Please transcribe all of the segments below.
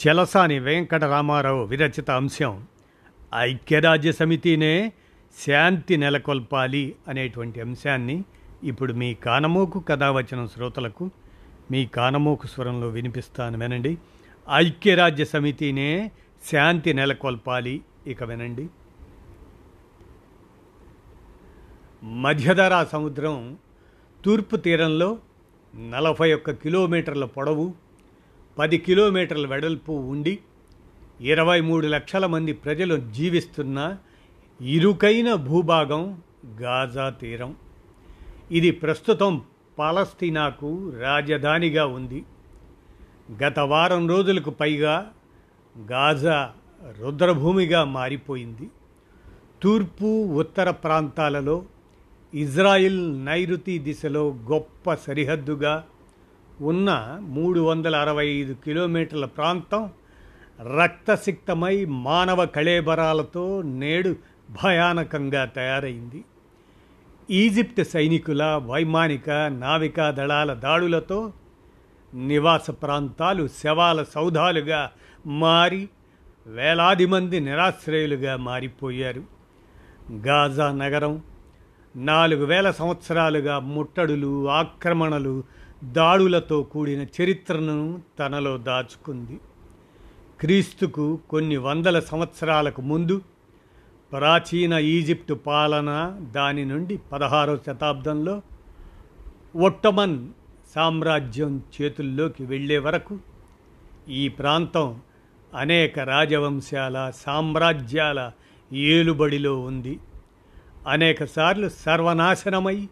చెలసాని వెంకటరామారావు విరచిత అంశం. ఐక్యరాజ్య సమితినే శాంతి నెలకొల్పాలి అనేటువంటి అంశాన్ని ఇప్పుడు మీ కానమోకు కథావచనం శ్రోతలకు మీ కానమోకు స్వరంలో వినిపిస్తాను వినండి. ఐక్యరాజ్య సమితినే శాంతి నెలకొల్పాలి ఇక వినండి. మధ్యధరా సముద్రం తూర్పు తీరంలో నలభై ఒక్క కిలోమీటర్ల పొడవు పది కిలోమీటర్ల వెడల్పు ఉండి ఇరవై మూడు లక్షల మంది ప్రజలు జీవిస్తున్న ఇరుకైన భూభాగం గాజా తీరం. ఇది ప్రస్తుతం పాలస్తీనాకు రాజధానిగా ఉంది. గత వారం రోజులకు పైగా గాజా రుద్రభూమిగా మారిపోయింది. తూర్పు ఉత్తర ప్రాంతాలలో ఇజ్రాయిల్ నైరుతి దిశలో గొప్ప సరిహద్దుగా ఉన్న మూడు వందల అరవై ఐదు కిలోమీటర్ల ప్రాంతం రక్తసిక్తమై మానవ కళేబరాలతో నేడు భయానకంగా తయారైంది. ఈజిప్ట్ సైనికుల వైమానిక నావికా దళాల దాడులతో నివాస ప్రాంతాలు శవాల సౌధాలుగా మారి వేలాది మంది నిరాశ్రయులుగా మారిపోయారు. గాజా నగరం నాలుగు వేల సంవత్సరాలుగా ముట్టడులు ఆక్రమణలు దాడులతో కూడిన చరిత్రను తనలో దాచుకుంది. క్రీస్తుకు కొన్ని వందల సంవత్సరాలకు ముందు ప్రాచీన ఈజిప్టు పాలన దాని నుండి పదహారవ శతాబ్దంలో ఒట్టమన్ సామ్రాజ్యం చేతుల్లోకి వెళ్ళే వరకు ఈ ప్రాంతం అనేక రాజవంశాల సామ్రాజ్యాల ఏలుబడిలో ఉంది. అనేకసార్లు సర్వనాశనమై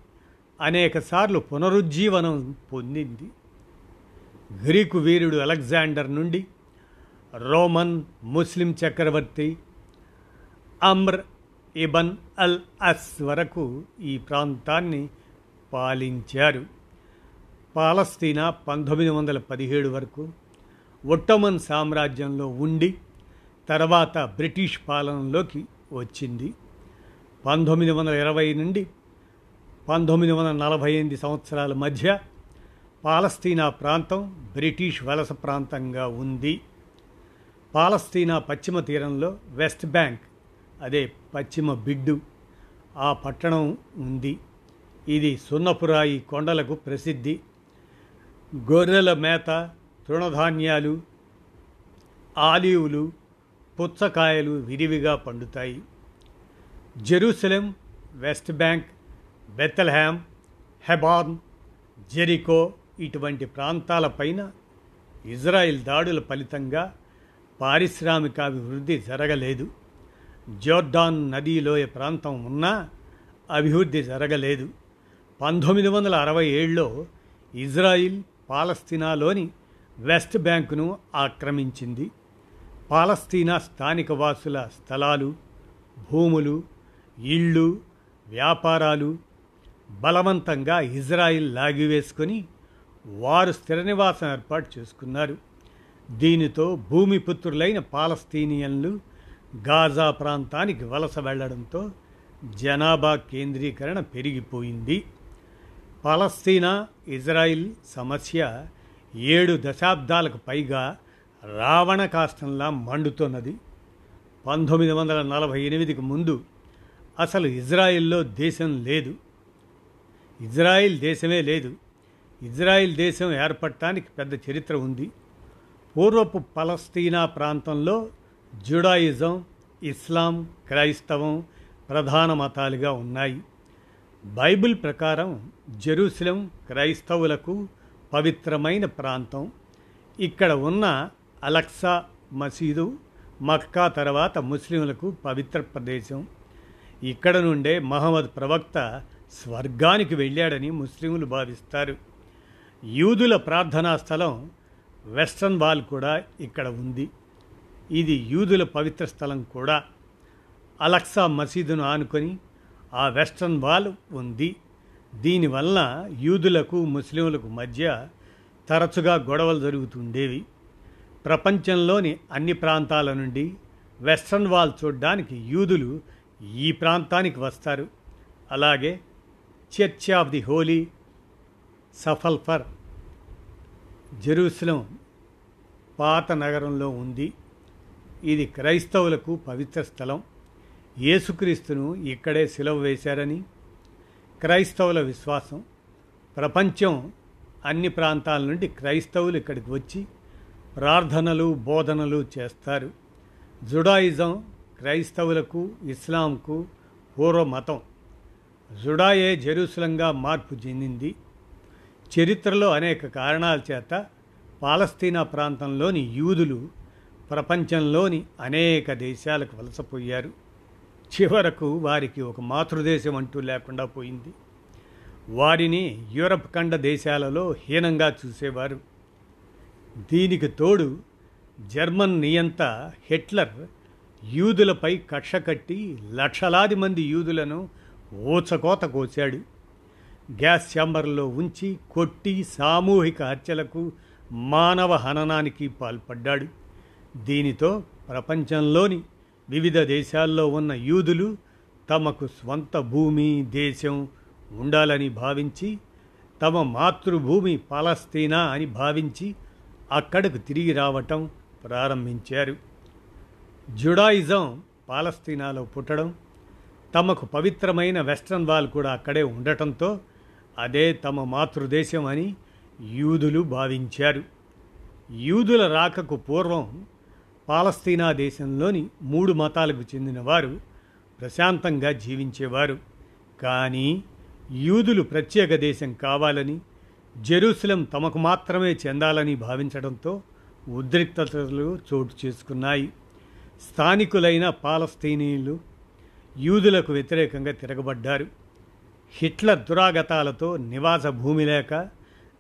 అనేకసార్లు పునరుజ్జీవనం పొందింది. గ్రీకు వీరుడు అలెగ్జాండర్ నుండి రోమన్ ముస్లిం చక్రవర్తి అమ్ర్ ఇబన్ అల్ అస్ వరకు ఈ ప్రాంతాన్ని పాలించారు. పాలస్తీనా పంతొమ్మిది వందల పదిహేడు వరకు ఒట్టమన్ సామ్రాజ్యంలో ఉండి తర్వాత బ్రిటిష్ పాలనలోకి వచ్చింది. పంతొమ్మిది వందల ఇరవై నుండి పంతొమ్మిది వందల నలభై ఎనిమిది సంవత్సరాల మధ్య పాలస్తీనా ప్రాంతం బ్రిటిష్ వలస ప్రాంతంగా ఉంది. పాలస్తీనా పశ్చిమ తీరంలో వెస్ట్ బ్యాంక్ అదే పశ్చిమ బిడ్డు ఆ పట్టణం ఉంది. ఇది సున్నపురాయి కొండలకు ప్రసిద్ధి. గొర్రెల మేత తృణధాన్యాలు ఆలివులు పుచ్చకాయలు విరివిగా పండుతాయి. Jerusalem West Bank Bethlehem Hebron Jericho ఇటువంటి ప్రాంతాలపైన ఇజ్రాయిల్ దాడుల ఫలితంగా పారిశ్రామికాభివృద్ధి జరగలేదు. జోర్డాన్ నదీలోయ ప్రాంతం ఉన్నా అభివృద్ధి జరగలేదు. పంతొమ్మిది వందల అరవై ఏడులో ఇజ్రాయిల్ పాలస్తీనాలోని వెస్ట్ బ్యాంకును ఆక్రమించింది. పాలస్తీనా స్థానిక వాసుల స్థలాలు భూములు ఇళ్ళు వ్యాపారాలు బలవంతంగా ఇజ్రాయిల్ లాగివేసుకొని వారు స్థిర నివాసం ఏర్పాటు చేసుకున్నారు. దీనితో భూమిపుత్రులైన పాలస్తీనియన్లు గాజా ప్రాంతానికి వలస వెళ్ళడంతో జనాభా కేంద్రీకరణ పెరిగిపోయింది. పాలస్తీనా ఇజ్రాయిల్ సమస్య ఏడు దశాబ్దాలకు పైగా రావణ కాష్టంలా మండుతున్నది. పంతొమ్మిది వందల నలభై ఎనిమిదికి ముందు అసలు ఇజ్రాయిల్లో దేశం లేదు. ఇజ్రాయిల్ దేశమే లేదు. ఇజ్రాయిల్ దేశం ఏర్పడటానికి పెద్ద చరిత్ర ఉంది. పూర్వపు పలస్తీనా ప్రాంతంలో జుడాయిజం ఇస్లాం క్రైస్తవం ప్రధాన మతాలుగా ఉన్నాయి. బైబిల్ ప్రకారం జెరూసలం క్రైస్తవులకు పవిత్రమైన ప్రాంతం. ఇక్కడ ఉన్న అలక్సా మసీదు మక్కా తర్వాత ముస్లింలకు పవిత్ర ప్రదేశం. ఇక్కడ నుండే మహమ్మద్ ప్రవక్త స్వర్గానికి వెళ్ళాడని ముస్లింలు భావిస్తారు. యూదుల ప్రార్థనా స్థలం వెస్ట్రన్ వాల్ కూడా ఇక్కడ ఉంది. ఇది యూదుల పవిత్ర స్థలం కూడా. అలక్సా మసీదును ఆనుకొని ఆ వెస్ట్రన్ వాల్ ఉంది. దీనివల్ల యూదులకు ముస్లింలకు మధ్య తరచుగా గొడవలు జరుగుతుండేవి. ప్రపంచంలోని అన్ని ప్రాంతాల నుండి వెస్ట్రన్ వాల్ చూడ్డానికి యూదులు ఈ ప్రాంతానికి వస్తారు. అలాగే church of the holy sepulchre Jerusalem పాత నగరంలో ఉంది. ఇది క్రైస్తవులకు పవిత్ర స్థలం. యేసుక్రీస్తును ఇక్కడే సిలవ వేశారని క్రైస్తవుల విశ్వాసం. ప్రపంచం అన్ని ప్రాంతాల నుండి క్రైస్తవులు ఇక్కడికి వచ్చి ప్రార్థనలు బోధనలు చేస్తారు. జుడాయిజం క్రైస్తవులకు ఇస్లాంకు పూర్వ మతం జుడాయే జెరూసలంగా మార్పు చెందింది. చరిత్రలో అనేక కారణాల చేత పాలస్తీనా ప్రాంతంలోని యూదులు ప్రపంచంలోని అనేక దేశాలకు వలసపోయారు. చివరకు వారికి ఒక మాతృదేశం అంటూ లేకుండా పోయింది. వారిని యూరప్ ఖండ దేశాలలో హీనంగా చూసేవారు. దీనికి తోడు జర్మన్ నియంత హిట్లర్ యూదులపై కక్ష కట్టి లక్షలాది మంది యూదులను ఊచకోత కోశాడు. గ్యాస్ ఛాంబర్లో ఉంచి కొట్టి సామూహిక హత్యలకు మానవ హననానికి పాల్పడ్డాడు. దీనితో ప్రపంచంలోని వివిధ దేశాల్లో ఉన్న యూదులు తమకు స్వంత భూమి దేశం ఉండాలని భావించి తమ మాతృభూమి పాలస్తీనా అని భావించి అక్కడకు తిరిగి రావటం ప్రారంభించారు. జుడాయిజం పాలస్తీనాలో పుట్టడం తమకు పవిత్రమైన వెస్ట్రన్ వాల్ కూడా అక్కడే ఉండటంతో అదే తమ మాతృదేశం అని యూదులు భావించారు. యూదుల రాకకు పూర్వం పాలస్తీనా దేశంలోని మూడు మతాలకు చెందినవారు ప్రశాంతంగా జీవించేవారు. కానీ యూదులు ప్రత్యేక దేశం కావాలని జెరూసలం తమకు మాత్రమే చెందాలని భావించడంతో ఉద్రిక్తతలు చోటు చేసుకున్నాయి. స్థానికులైన పాలస్తీనీయులు యూదులకు వ్యతిరేకంగా తిరగబడ్డారు. హిట్లర్ దురాగతాలతో నివాస భూమి లేక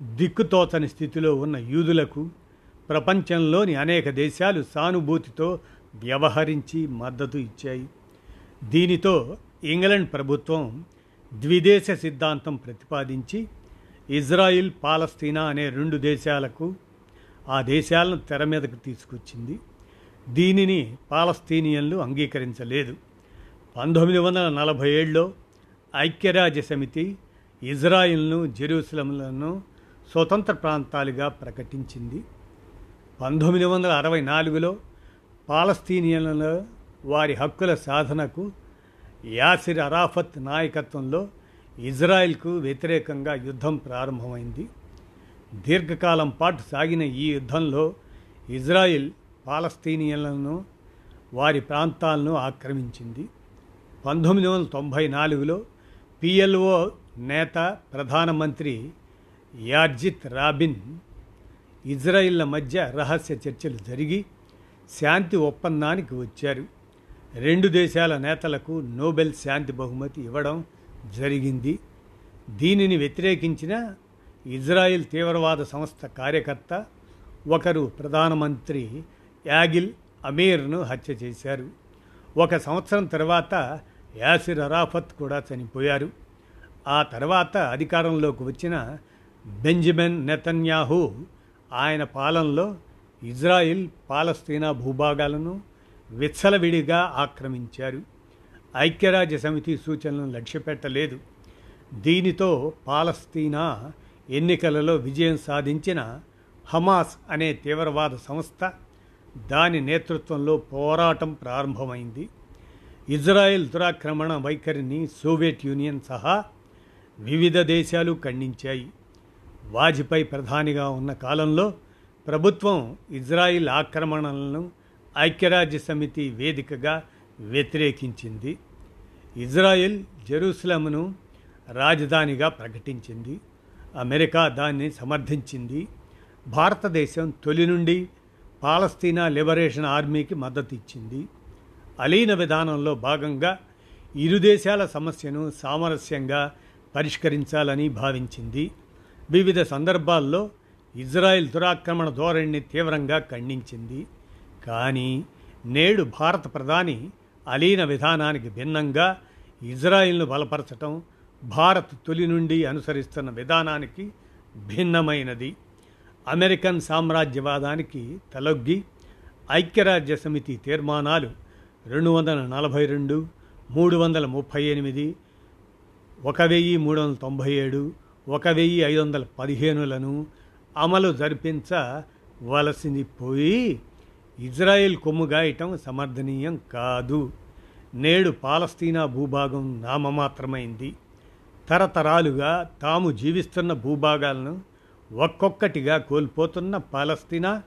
దిక్కుతోచని స్థితిలో ఉన్న యూదులకు ప్రపంచంలోని అనేక దేశాలు సానుభూతితో వ్యవహరించి మద్దతు ఇచ్చాయి. దీనితో ఇంగ్లాండ్ ప్రభుత్వం ద్విదేశ సిద్ధాంతం ప్రతిపాదించి ఇజ్రాయిల్ పాలస్తీనా అనే రెండు దేశాలకు ఆ దేశాలను తెర మీదకు తీసుకొచ్చింది. దీనిని పాలస్తీనియన్లు అంగీకరించలేదు. పంతొమ్మిది వందల నలభై ఏడులో ఐక్యరాజ్య సమితి ఇజ్రాయిల్ను జెరూసలంలను స్వతంత్ర ప్రాంతాలుగా ప్రకటించింది. పంతొమ్మిది వందల అరవై నాలుగులో పాలస్తీనియన్ల వారి హక్కుల సాధనకు యాసిర్ అరాఫత్ నాయకత్వంలో ఇజ్రాయెల్కు వ్యతిరేకంగా యుద్ధం ప్రారంభమైంది. దీర్ఘకాలం పాటు సాగిన ఈ యుద్ధంలో ఇజ్రాయిల్ పాలస్తీనియన్లను వారి ప్రాంతాలను ఆక్రమించింది. పంతొమ్మిది వందల తొంభై నాలుగులో పిఎల్ఓ నేత ప్రధానమంత్రి యార్జిత్ రాబిన్ ఇజ్రాయిల్ల మధ్య రహస్య చర్చలు జరిగి శాంతి ఒప్పందానికి వచ్చారు. రెండు దేశాల నేతలకు నోబెల్ శాంతి బహుమతి ఇవ్వడం జరిగింది. దీనిని వ్యతిరేకించిన ఇజ్రాయిల్ తీవ్రవాద సంస్థ కార్యకర్త ఒకరు ప్రధానమంత్రి యాగిల్ అమీర్ను హత్య చేశారు. ఒక సంవత్సరం తర్వాత యాసిర్ అరాఫత్ కూడా చనిపోయారు. ఆ తర్వాత అధికారంలోకి వచ్చిన బెంజమిన్ నెతన్యాహు ఆయన పాలనలో ఇజ్రాయిల్ పాలస్తీనా భూభాగాలను విచ్చలవిడిగా ఆక్రమించారు. ఐక్యరాజ్య సమితి సూచనలను లక్ష్యపెట్టలేదు. దీనితో పాలస్తీనా ఎన్నికలలో విజయం సాధించిన హమాస్ అనే తీవ్రవాద సంస్థ దాని నేతృత్వంలో పోరాటం ప్రారంభమైంది. ఇజ్రాయెల్ దురాక్రమణ వైఖరిని సోవియట్ యూనియన్ సహా వివిధ దేశాలు ఖండించాయి. వాజ్పేయి ప్రధానిగా ఉన్న కాలంలో ప్రభుత్వం ఇజ్రాయిల్ ఆక్రమణలను ఐక్యరాజ్య సమితి వేదికగా వ్యతిరేకించింది. ఇజ్రాయెల్ జెరూసలంను రాజధానిగా ప్రకటించింది. అమెరికా దాన్ని సమర్థించింది. భారతదేశం తొలి నుండి పాలస్తీనా లిబరేషన్ ఆర్మీకి మద్దతు ఇచ్చింది అలీన విధానంలో భాగంగా ఇరు దేశాల సమస్యను సామరస్యంగా పరిష్కరించాలని భావించింది. వివిధ సందర్భాల్లో ఇజ్రాయెల్ దురాక్రమణ ధోరణిని తీవ్రంగా ఖండించింది. కానీ నేడు భారత ప్రధాని అలీన విధానానికి భిన్నంగా ఇజ్రాయిల్ను బలపరచటం భారత్ తొలి నుండి అనుసరిస్తున్న విధానానికి భిన్నమైనది. అమెరికన్ సామ్రాజ్యవాదానికి తలొగ్గి ఐక్యరాజ్య సమితి తీర్మానాలు రెండు వందల నలభై రెండు మూడు వందల ముప్పై ఎనిమిది ఒక వెయ్యి మూడు వందల తొంభై ఏడు ఒక వెయ్యి ఐదు వందల పదిహేనులను అమలు జరిపించవలసింది పోయి ఇజ్రాయెల్ కొమ్ముగాయటం సమర్థనీయం కాదు. నేడు పాలస్తీనా భూభాగం నామమాత్రమైంది. తరతరాలుగా తాము జీవిస్తున్న భూభాగాలను ఒక్కొక్కటిగా కోల్పోతున్న పాలస్తీనా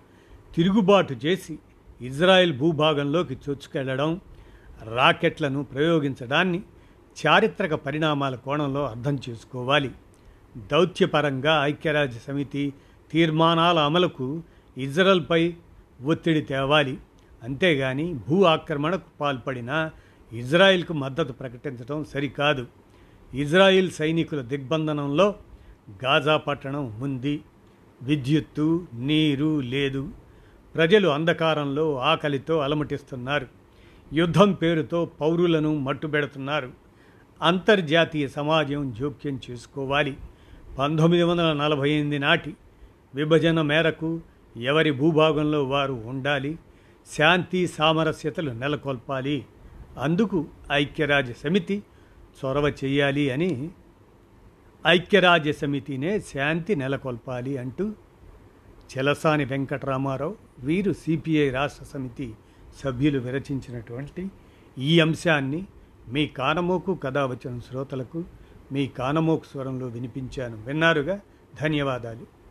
తిరుగుబాటు చేసి ఇజ్రాయెల్ భూభాగంలోకి చొచ్చుకెళ్ళడం రాకెట్లను ప్రయోగించడాన్ని చారిత్రక పరిణామాల కోణంలో అర్థం చేసుకోవాలి. దౌత్యపరంగా ఐక్యరాజ్య సమితి తీర్మానాల అమలుకు ఇజ్రాయెల్పై ఒత్తిడి తేవాలి. అంతేగాని భూ ఆక్రమణకు పాల్పడిన ఇజ్రాయిల్కు మద్దతు ప్రకటించడం సరికాదు. ఇజ్రాయిల్ సైనికుల దిగ్బంధనంలో గాజా పట్టణం ఉంది. విద్యుత్తు నీరు లేదు. ప్రజలు అంధకారంలో ఆకలితో అలమటిస్తున్నారు. యుద్ధం పేరుతో పౌరులను మట్టుబెడుతున్నారు. అంతర్జాతీయ సమాజం జోక్యం చేసుకోవాలి. పంతొమ్మిది వందల నలభై ఎనిమిది నాటి విభజన మేరకు ఎవరి భూభాగంలో వారు ఉండాలి? శాంతి సామరస్యతలు నెలకొల్పాలి. అందుకు ఐక్యరాజ్య సమితి చొరవ చేయాలి అని ఐక్యరాజ్య సమితినే శాంతి నెలకొల్పాలి అంటూ చెలసాని వెంకటరామారావు వీరు సిపిఐ రాష్ట్ర సమితి సభ్యులు విరచించినటువంటి ఈ అంశాన్ని మీ కానమోకు కథ వచ్చిన శ్రోతలకు మీ కానమోకు స్వరంలో వినిపించాను. విన్నారుగా? ధన్యవాదాలు.